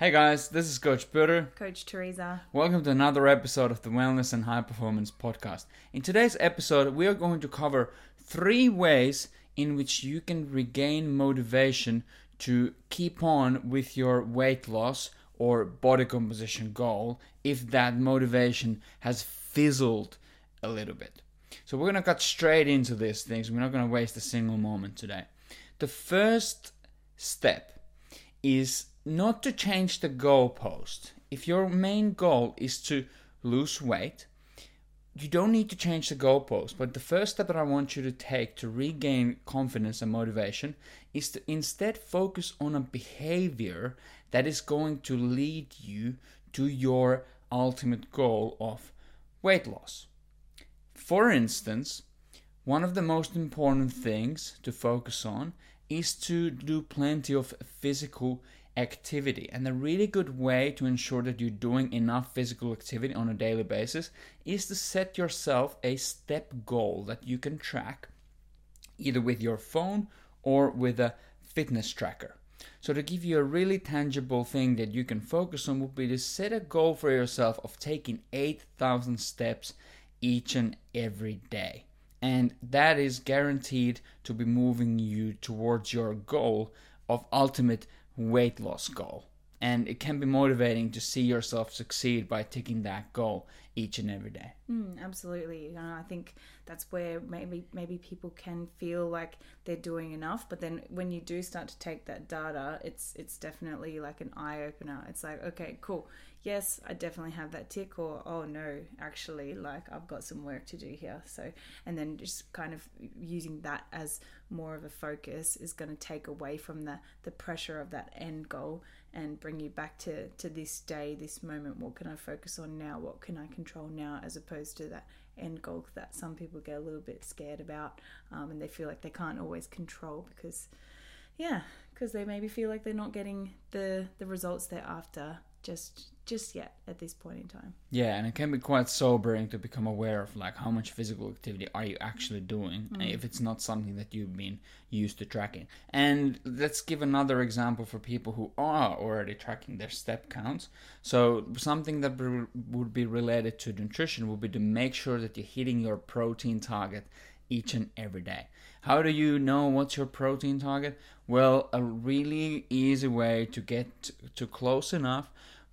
Hey guys, this is Coach Peter. Coach Teresa. Welcome to another episode of the Wellness and High Performance Podcast. In today's episode, we are going to cover three ways in which you can regain motivation to keep on with your weight loss or body composition goal if that motivation has fizzled a little bit. So, we're going to cut straight into these things. We're not going to waste a single moment today. The first step is not to change the goalpost. If your main goal is to lose weight, you don't need to change the goalpost. But the first step that I want you to take to regain confidence and motivation is to instead focus on a behavior that is going to lead you to your ultimate goal of weight loss. For instance, one of the most important things to focus on is to do plenty of physical activity. And a really good way to ensure that you're doing enough physical activity on a daily basis is to set yourself a step goal that you can track either with your phone or with a fitness tracker. So, to give you a really tangible thing that you can focus on, would be to set a goal for yourself of taking 8,000 steps each and every day. And that is guaranteed to be moving you towards your goal of ultimate weight loss goal. And it can be motivating to see yourself succeed by ticking that goal each and every day. Mm, absolutely. You know, I think that's where maybe maybe people can feel like they're doing enough, but then when you do start to take that data, it's it's definitely like an eye opener. It's like, okay, cool. Yes, I definitely have that tick or oh no, actually like I've got some work to do here. So and then just kind of using that as more of a focus is going to take away from the the pressure of that end goal and bring you back to to this day this moment what can i focus on now what can i control now as opposed to that end goal that some people get a little bit scared about um, and they feel like they can't always control because yeah because they maybe feel like they're not getting the the results they're after just just yet at this point in time. Yeah, and it can be quite sobering to become aware of like how much physical activity are you actually doing mm. if it's not something that you've been used to tracking. And let's give another example for people who are already tracking their step counts. So something that would be related to nutrition would be to make sure that you're hitting your protein target each and every day. How do you know what's your protein target? Well, a really easy way to get to close enough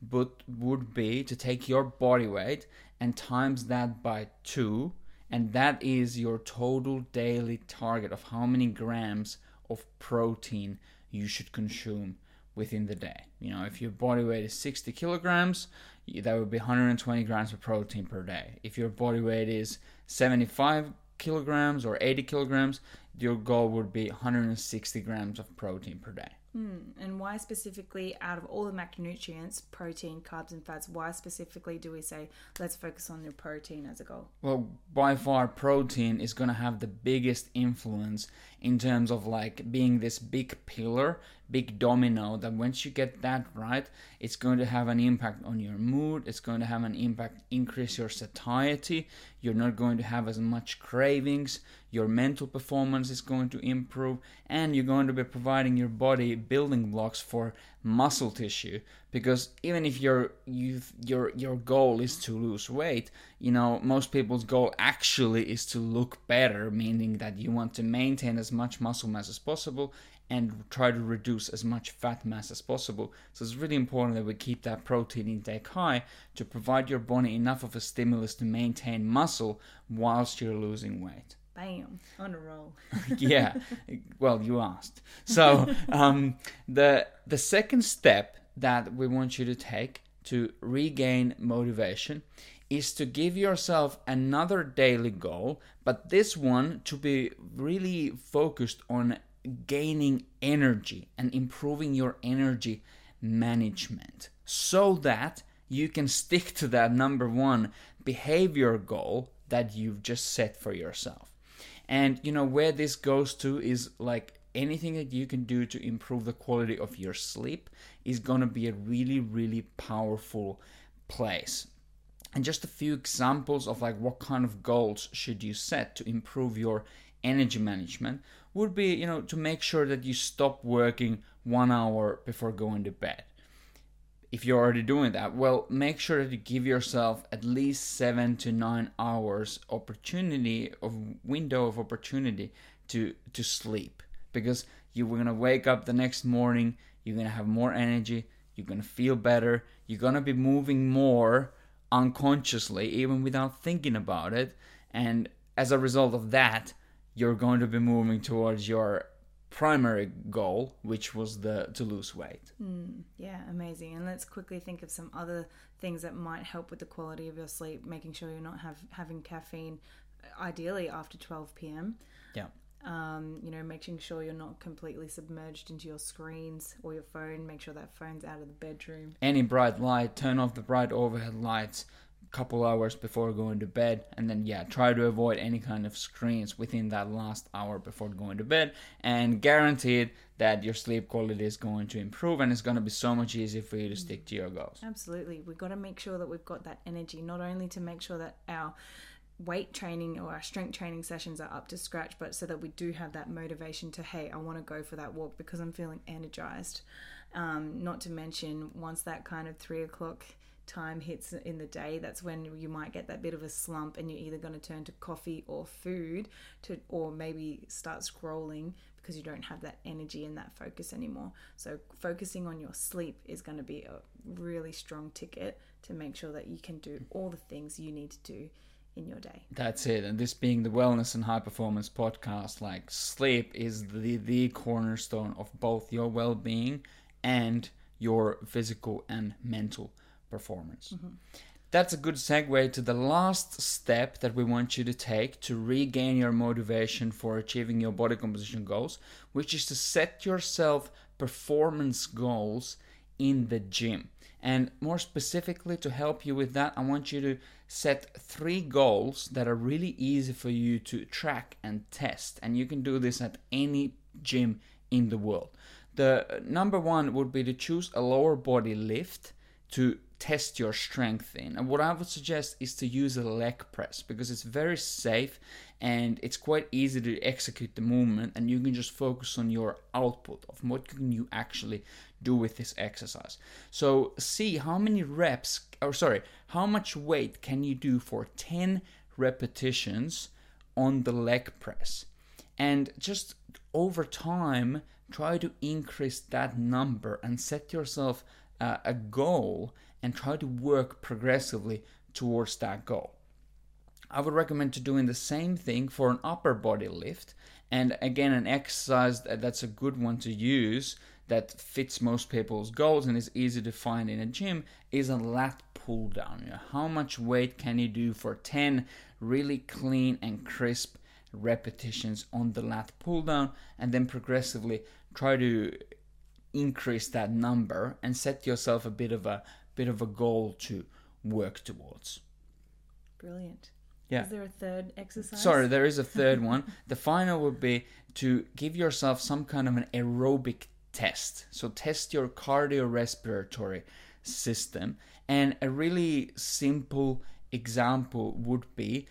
but would be to take your body weight and times that by 2 and that is your total daily target of how many grams of protein you should consume within the day. You know, if your body weight is 60 kilograms, that would be 120 grams of protein per day. If your body weight is 75 kilograms or 80 kilograms, your goal would be 160 grams of protein per day. Hmm. And why specifically, out of all the macronutrients, protein, carbs, and fats, why specifically do we say let's focus on your protein as a goal? Well, by far, protein is going to have the biggest influence in terms of like being this big pillar, big domino that once you get that right, it's going to have an impact on your mood, it's going to have an impact, increase your satiety, you're not going to have as much cravings, your mental performance is going to improve, and you're going to be providing your body building blocks for muscle tissue. Because even if your your your goal is to lose weight you know most people's goal actually is to look better meaning that you want to maintain as much muscle mass as possible and try to reduce as much fat mass as possible. So it's really important that we keep that protein intake high to provide your body enough of a stimulus to maintain muscle whilst you're losing weight Bam, on a roll. yeah, well, you asked. So um, the the second step that we want you to take to regain motivation is to give yourself another daily goal, but this one to be really focused on gaining energy and improving your energy management so that you can stick to that number one behavior goal that you've just set for yourself. And you know where this goes to is like anything that you can do to improve the quality of your sleep is going to be a really really powerful place. And just a few examples of like what kind of goals should you set to improve your energy management would be, you know, to make sure that you stop working 1 hour before going to bed if you're already doing that, well, make sure that you give yourself at least seven to nine hours opportunity of window of opportunity to to sleep. Because you're gonna wake up the next morning, you're gonna have more energy, you're gonna feel better, you're gonna be moving more unconsciously, even without thinking about it, and as a result of that, you're going to be moving towards your primary goal, which was the to lose weight. Mm, yeah, amazing. And let's quickly think of some other things that might help with the quality of your sleep. Making sure you're not have having caffeine, ideally after 12 p.m. Yeah. Um, you know, making sure you're not completely submerged into your screens or your phone. Make sure that phone's out of the bedroom. Any bright light, turn off the bright overhead lights couple hours before going to bed and then yeah try to avoid any kind of screens within that last hour before going to bed and guaranteed that your sleep quality is going to improve and it's going to be so much easier for you to stick to your goals absolutely we've got to make sure that we've got that energy not only to make sure that our weight training or our strength training sessions are up to scratch, but so that we do have that motivation to, hey, I want to go for that walk because I'm feeling energized. Um, not to mention, once that kind of three o'clock time hits in the day, that's when you might get that bit of a slump, and you're either going to turn to coffee or food to, or maybe start scrolling because you don't have that energy and that focus anymore. So focusing on your sleep is going to be a really strong ticket to make sure that you can do all the things you need to do in your day. That's it. And this being the wellness and high performance podcast, like sleep is the the cornerstone of both your well-being and your physical and mental performance. Mm-hmm. That's a good segue to the last step that we want you to take to regain your motivation for achieving your body composition goals, which is to set yourself performance goals in the gym. And more specifically, to help you with that, I want you to set three goals that are really easy for you to track and test. And you can do this at any gym in the world. The number one would be to choose a lower body lift to test your strength in. And what I would suggest is to use a leg press because it's very safe and it's quite easy to execute the movement and you can just focus on your output of what can you actually do with this exercise. So see how many reps or sorry, how much weight can you do for 10 repetitions on the leg press. And just over time try to increase that number and set yourself uh, a goal and try to work progressively towards that goal. I would recommend to doing the same thing for an upper body lift and again an exercise that's a good one to use that fits most people's goals and is easy to find in a gym is a lat pull down. You know, how much weight can you do for 10 really clean and crisp repetitions on the lat pull down and then progressively try to increase that number and set yourself a bit of a bit of a goal to work towards. Brilliant. Yeah. Is there a third exercise? Sorry, there is a third one. The final would be to give yourself some kind of an aerobic test. So test your cardiorespiratory system. And a really simple example would be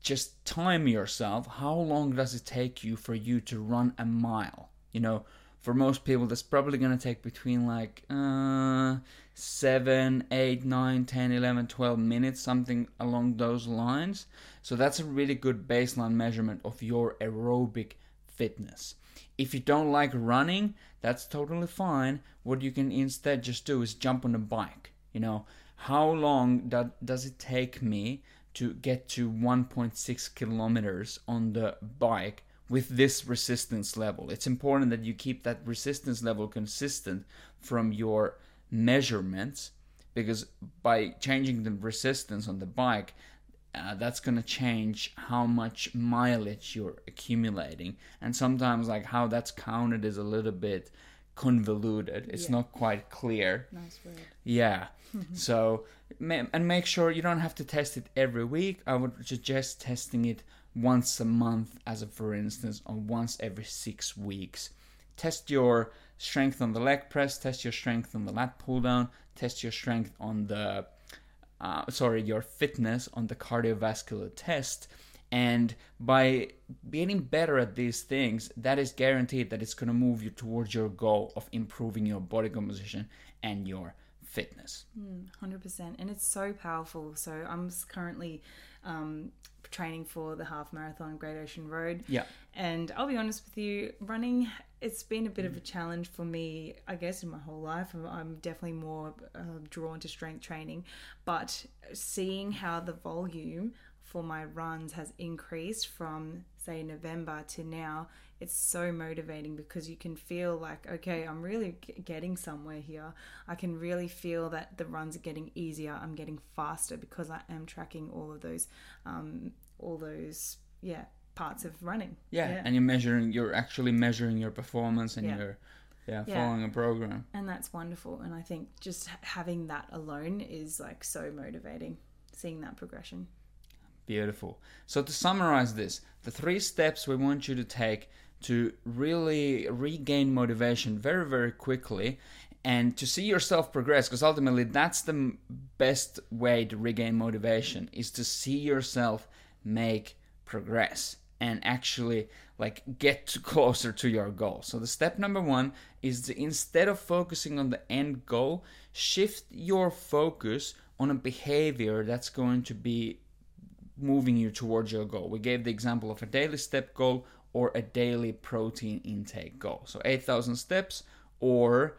just time yourself. How long does it take you for you to run a mile? You know, for most people that's probably going to take between like uh, 7 8 9 10 11 12 minutes something along those lines. So that's a really good baseline measurement of your aerobic fitness. If you don't like running that's totally fine. What you can instead just do is jump on a bike you know? How long do, does it take me to get to 1.6 kilometers on the bike with this resistance level. It's important that you keep that resistance level consistent from your measurements because by changing the resistance on the bike, uh, that's going to change how much mileage you're accumulating. And sometimes, like, how that's counted is a little bit convoluted. It's yeah. not quite clear. Nice word. Yeah. so, and make sure you don't have to test it every week. I would suggest testing it once a month, as a for instance, or once every six weeks. Test your strength on the leg press, test your strength on the lat pull down, test your strength on the, uh, sorry, your fitness on the cardiovascular test. And by getting better at these things, that is guaranteed that it's going to move you towards your goal of improving your body composition and your fitness. Hundred percent, and it's so powerful. So I'm currently um, training for the half marathon Great Ocean Road. Yeah. And I'll be honest with you, running it's been a bit of a challenge for me. I guess in my whole life, I'm, I'm definitely more uh, drawn to strength training, but seeing how the volume for my runs has increased from say November to now it's so motivating because you can feel like okay i'm really g- getting somewhere here i can really feel that the runs are getting easier i'm getting faster because i am tracking all of those um, all those yeah parts of running Yeah, and you're measuring. You're actually measuring your performance, and Yeah. you're yeah, Yeah. following a program. and that's wonderful and i think just having that alone is like so motivating seeing that progression Beautiful. So to summarize this, the three steps we want you to take to really regain motivation very very quickly and to see yourself progress because ultimately that's the best way to regain motivation is to see yourself make progress and actually like get closer to your goal. So the step number 1 is to instead of focusing on the end goal, shift your focus on a behavior that's going to be moving you towards your goal. We gave the example of a daily step goal or a daily protein intake goal. So 8,000 steps or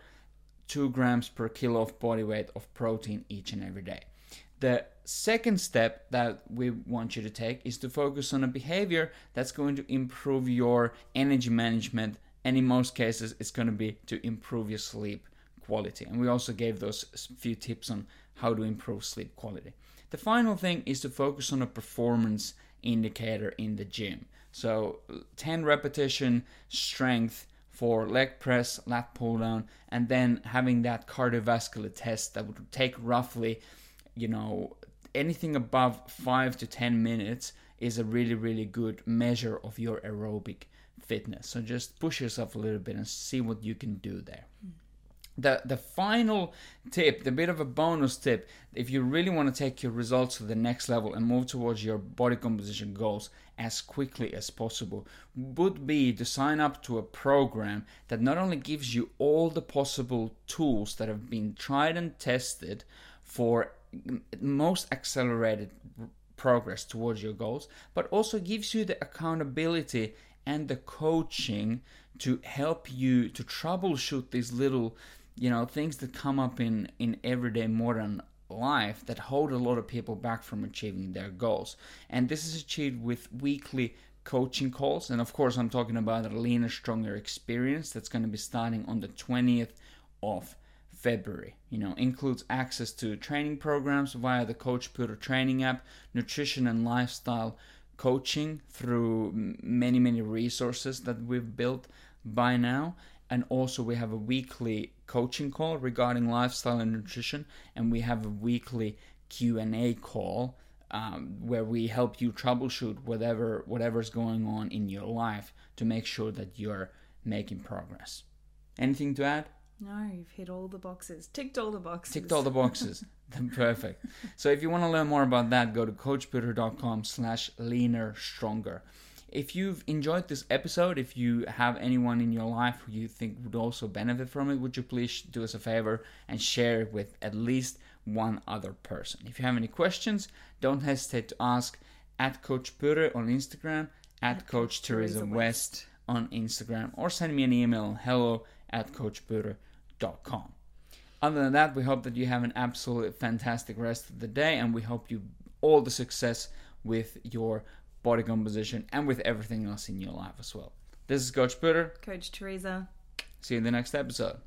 2 grams per kilo of body weight of protein each and every day. The second step that we want you to take is to focus on a behavior that's going to improve your energy management, and in most cases, it's going to be to improve your sleep quality. And we also gave those few tips on how to improve sleep quality. The final thing is to focus on a performance indicator in the gym. So 10 repetition strength for leg press, lat pull down, and then having that cardiovascular test that would take roughly, you know, anything above 5 to 10 minutes is a really, really good measure of your aerobic fitness. So just push yourself a little bit and see what you can do there hmm. The the final tip the bit of a bonus tip if you really want to take your results to the next level and move towards your body composition goals as quickly as possible would be to sign up to a program that not only gives you all the possible tools that have been tried and tested for most accelerated progress towards your goals, but also gives you the accountability and the coaching to help you to troubleshoot these little, you know, things that come up in in everyday modern life that hold a lot of people back from achieving their goals. And this is achieved with weekly coaching calls. And of course, I'm talking about a leaner, stronger experience that's going to be starting on the 20th of February. You know, includes access to training programs via the Coach Peter training app, nutrition and lifestyle coaching through many, many resources that we've built by now. And also, we have a weekly coaching call regarding lifestyle and nutrition, and we have a weekly Q and A call um, where we help you troubleshoot whatever whatever's going on in your life to make sure that you're making progress. Anything to add? no you've hit all the boxes. Ticked all the boxes. Ticked all the boxes. Perfect. So if you want to learn more about that go to coachpeter.com slash leaner stronger if you've enjoyed this episode if you have anyone in your life who you think would also benefit from it would you please do us a favor and share it with at least one other person if you have any questions don't hesitate to ask at coach Peter on instagram at, At coach Teresa Teresa West on Instagram or send me an email hello at coachpeter.com. Other than that, we hope that you have an absolutely fantastic rest of the day and we hope you all the success with your body composition and with everything else in your life as well. This is Coach Peter. coach teresa See you in the next episode.